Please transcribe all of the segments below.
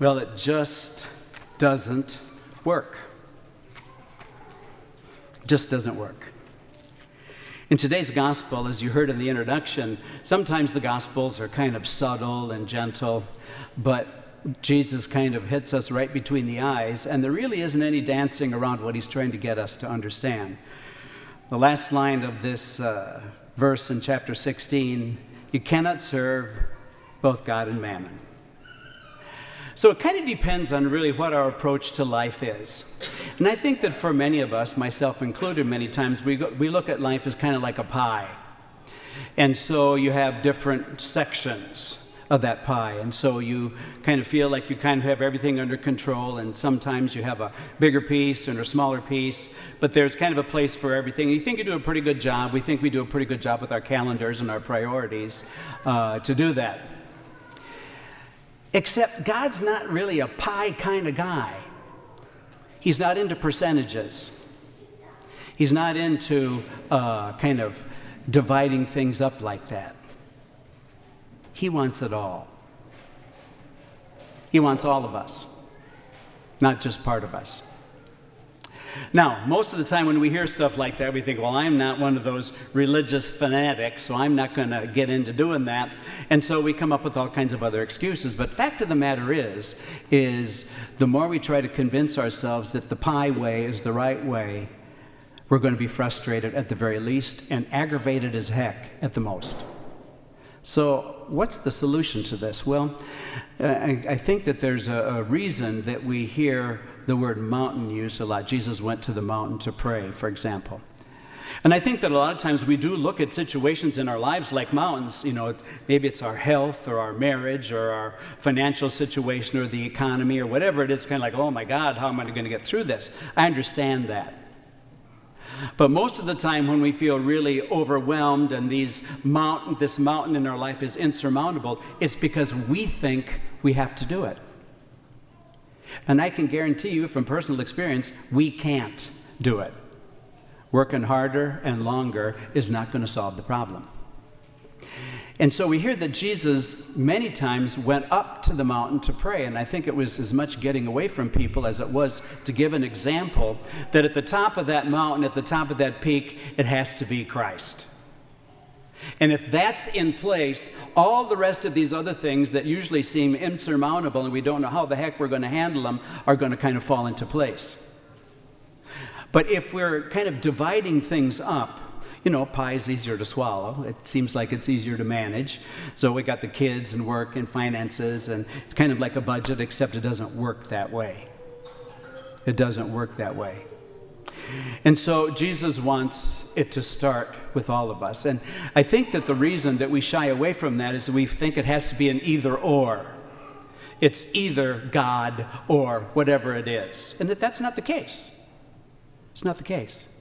Well, it just doesn't work. Just doesn't work. In today's gospel, as you heard in the introduction, sometimes the gospels are kind of subtle and gentle, but Jesus kind of hits us right between the eyes, and there really isn't any dancing around what he's trying to get us to understand. The last line of this uh, verse in chapter 16 you cannot serve both God and mammon. So it kind of depends on really what our approach to life is. And I think that for many of us, myself included, many times we, go, we look at life as kind of like a pie. And so you have different sections of that pie. And so you kind of feel like you kind of have everything under control, and sometimes you have a bigger piece and a smaller piece, but there's kind of a place for everything. And you think you do a pretty good job. We think we do a pretty good job with our calendars and our priorities uh, to do that. Except God's not really a pie kind of guy. He's not into percentages. He's not into uh, kind of dividing things up like that. He wants it all. He wants all of us, not just part of us. Now, most of the time when we hear stuff like that, we think, well, I'm not one of those religious fanatics, so I'm not going to get into doing that. And so we come up with all kinds of other excuses. But fact of the matter is, is the more we try to convince ourselves that the pie way is the right way, we're going to be frustrated at the very least and aggravated as heck at the most. So, what's the solution to this? Well, uh, I, I think that there's a, a, reason that we hear the word mountain used a lot. Jesus went to the mountain to pray, for example. And I think that a lot of times we do look at situations in our lives like mountains. You know, maybe it's our health or our marriage or our financial situation or the economy or whatever it is, kind of like, oh my God, how am I going to get through this? I understand that. But most of the time, when we feel really overwhelmed and these mountain, this mountain in our life is insurmountable, it's because we think we have to do it. And I can guarantee you from personal experience, we can't do it. Working harder and longer is not going to solve the problem. And so we hear that Jesus many times went up to the mountain to pray. And I think it was as much getting away from people as it was to give an example that at the top of that mountain, at the top of that peak, it has to be Christ. And if that's in place, all the rest of these other things that usually seem insurmountable and we don't know how the heck we're going to handle them are going to kind of fall into place. But if we're kind of dividing things up, you know, pie is easier to swallow. It seems like it's easier to manage. So we got the kids and work and finances, and it's kind of like a budget, except it doesn't work that way. It doesn't work that way. And so Jesus wants it to start with all of us. And I think that the reason that we shy away from that is that we think it has to be an either or. It's either God or whatever it is. And that that's not the case. It's not the case.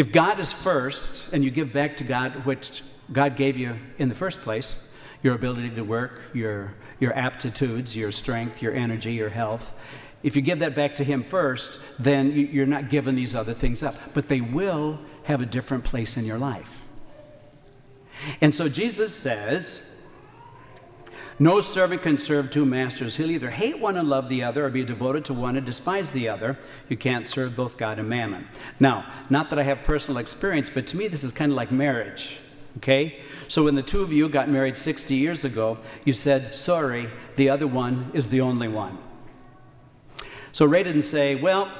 If God is first and you give back to God what God gave you in the first place, your ability to work, your, your aptitudes, your strength, your energy, your health, if you give that back to Him first, then you're not giving these other things up. But they will have a different place in your life. And so Jesus says, no servant can serve two masters. He'll either hate one and love the other or be devoted to one and despise the other. You can't serve both God and mammon. Now, not that I have personal experience, but to me, this is kind of like marriage. Okay? So when the two of you got married 60 years ago, you said, sorry, the other one is the only one. So Ray didn't say, well,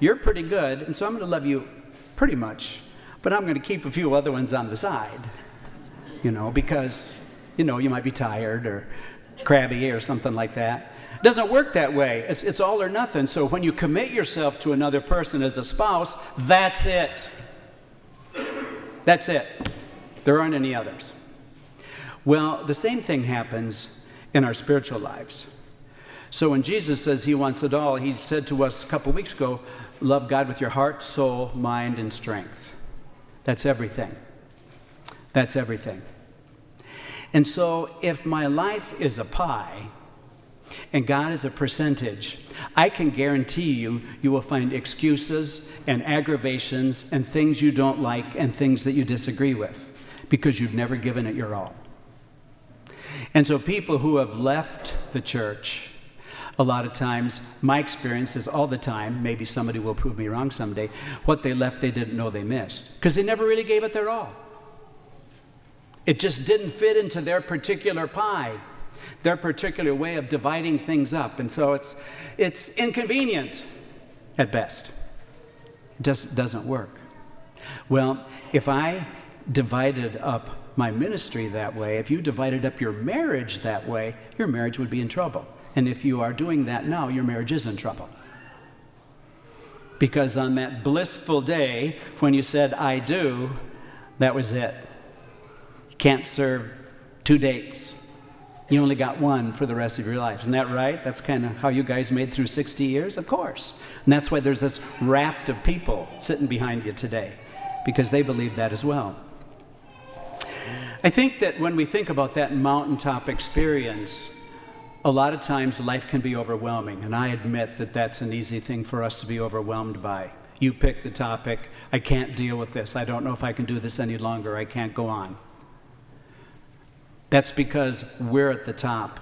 you're pretty good, and so I'm going to love you pretty much, but I'm going to keep a few other ones on the side, you know, because you know, you might be tired or crabby or something like that. It doesn't work that way. It's, it's all or nothing. So when you commit yourself to another person as a spouse, that's it. That's it. There aren't any others. Well, the same thing happens in our spiritual lives. So when Jesus says he wants it all, he said to us a couple weeks ago, love God with your heart, soul, mind, and strength. That's everything. That's everything. And so, if my life is a pie and God is a percentage, I can guarantee you, you will find excuses and aggravations and things you don't like and things that you disagree with because you've never given it your all. And so, people who have left the church a lot of times, my experience is all the time, maybe somebody will prove me wrong someday, what they left they didn't know they missed. Because they never really gave it their all. It just didn't fit into their particular pie, their particular way of dividing things up. And so it's, it's inconvenient at best. It just doesn't work. Well, if I divided up my ministry that way, if you divided up your marriage that way, your marriage would be in trouble. And if you are doing that now, your marriage is in trouble. Because on that blissful day when you said, I do, that was it. Can't serve two dates. You only got one for the rest of your life. Isn't that right? That's kind of how you guys made through 60 years? Of course. And that's why there's this raft of people sitting behind you today, because they believe that as well. I think that when we think about that mountaintop experience, a lot of times life can be overwhelming, and I admit that that's an easy thing for us to be overwhelmed by. You pick the topic, I can't deal with this, I don't know if I can do this any longer, I can't go on. That's because we're at the top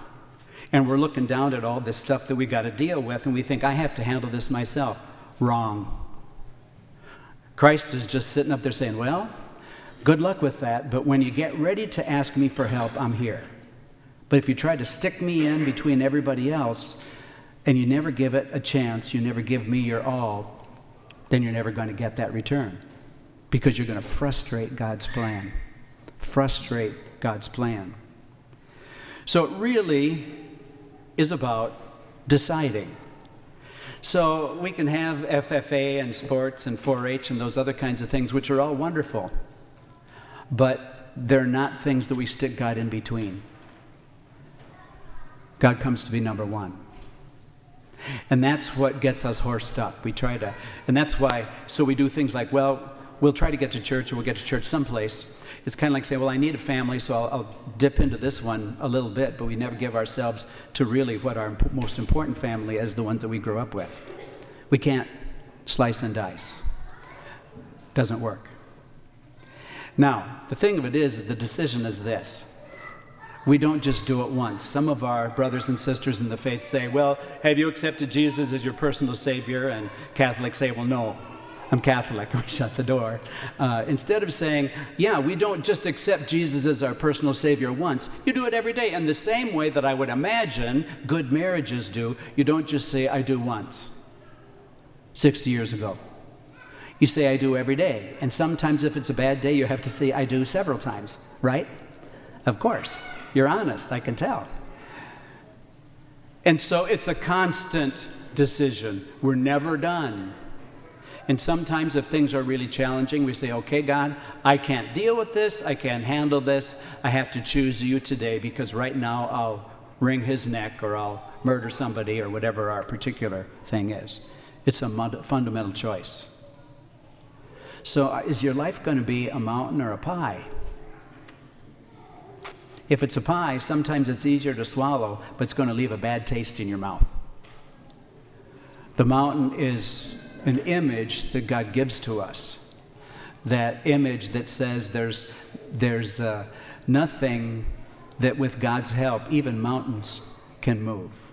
and we're looking down at all this stuff that we got to deal with, and we think, I have to handle this myself. Wrong. Christ is just sitting up there saying, Well, good luck with that, but when you get ready to ask me for help, I'm here. But if you try to stick me in between everybody else and you never give it a chance, you never give me your all, then you're never going to get that return because you're going to frustrate God's plan. Frustrate God's plan. So it really is about deciding. So we can have FFA and sports and 4 H and those other kinds of things, which are all wonderful, but they're not things that we stick God in between. God comes to be number one. And that's what gets us horsed up. We try to, and that's why, so we do things like, well, we'll try to get to church or we'll get to church someplace. It's kind of like saying, well, I need a family, so I'll, I'll dip into this one a little bit, but we never give ourselves to really what our most important family is the ones that we grew up with. We can't slice and dice. Doesn't work. Now, the thing of it is the decision is this we don't just do it once. Some of our brothers and sisters in the faith say, Well, have you accepted Jesus as your personal Savior? And Catholics say, Well, no, I'm Catholic. We shut the door. Uh, instead of saying, Yeah, we don't just accept Jesus as our personal Savior once, you do it every day. And the same way that I would imagine good marriages do, you don't just say, I do once. 60 years ago. You say, I do every day. And sometimes, if it's a bad day, you have to say, I do several times, right? Of course. You're honest, I can tell. And so it's a constant decision. We're never done. And sometimes, if things are really challenging, we say, Okay, God, I can't deal with this. I can't handle this. I have to choose you today because right now I'll wring his neck or I'll murder somebody or whatever our particular thing is. It's a fundamental choice. So, uh, is your life going to be a mountain or a pie? If it's a pie, sometimes it's easier to swallow, but it's going to leave a bad taste in your mouth. The mountain is an image that God gives to us. That image that says there's, there's uh, nothing that with God's help, even mountains can move.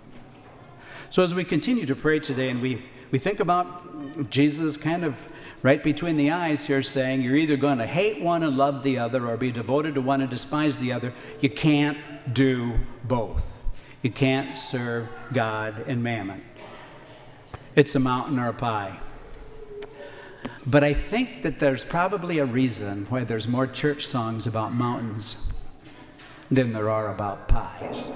So as we continue to pray today and we, we think about Jesus kind of right between the eyes here saying you're either going to hate one and love the other or be devoted to one and despise the other. You can't do both. You can't serve God and mammon. It's a mountain or a pie. But I think that there's probably a reason why there's more church songs about mountains than there are about pies.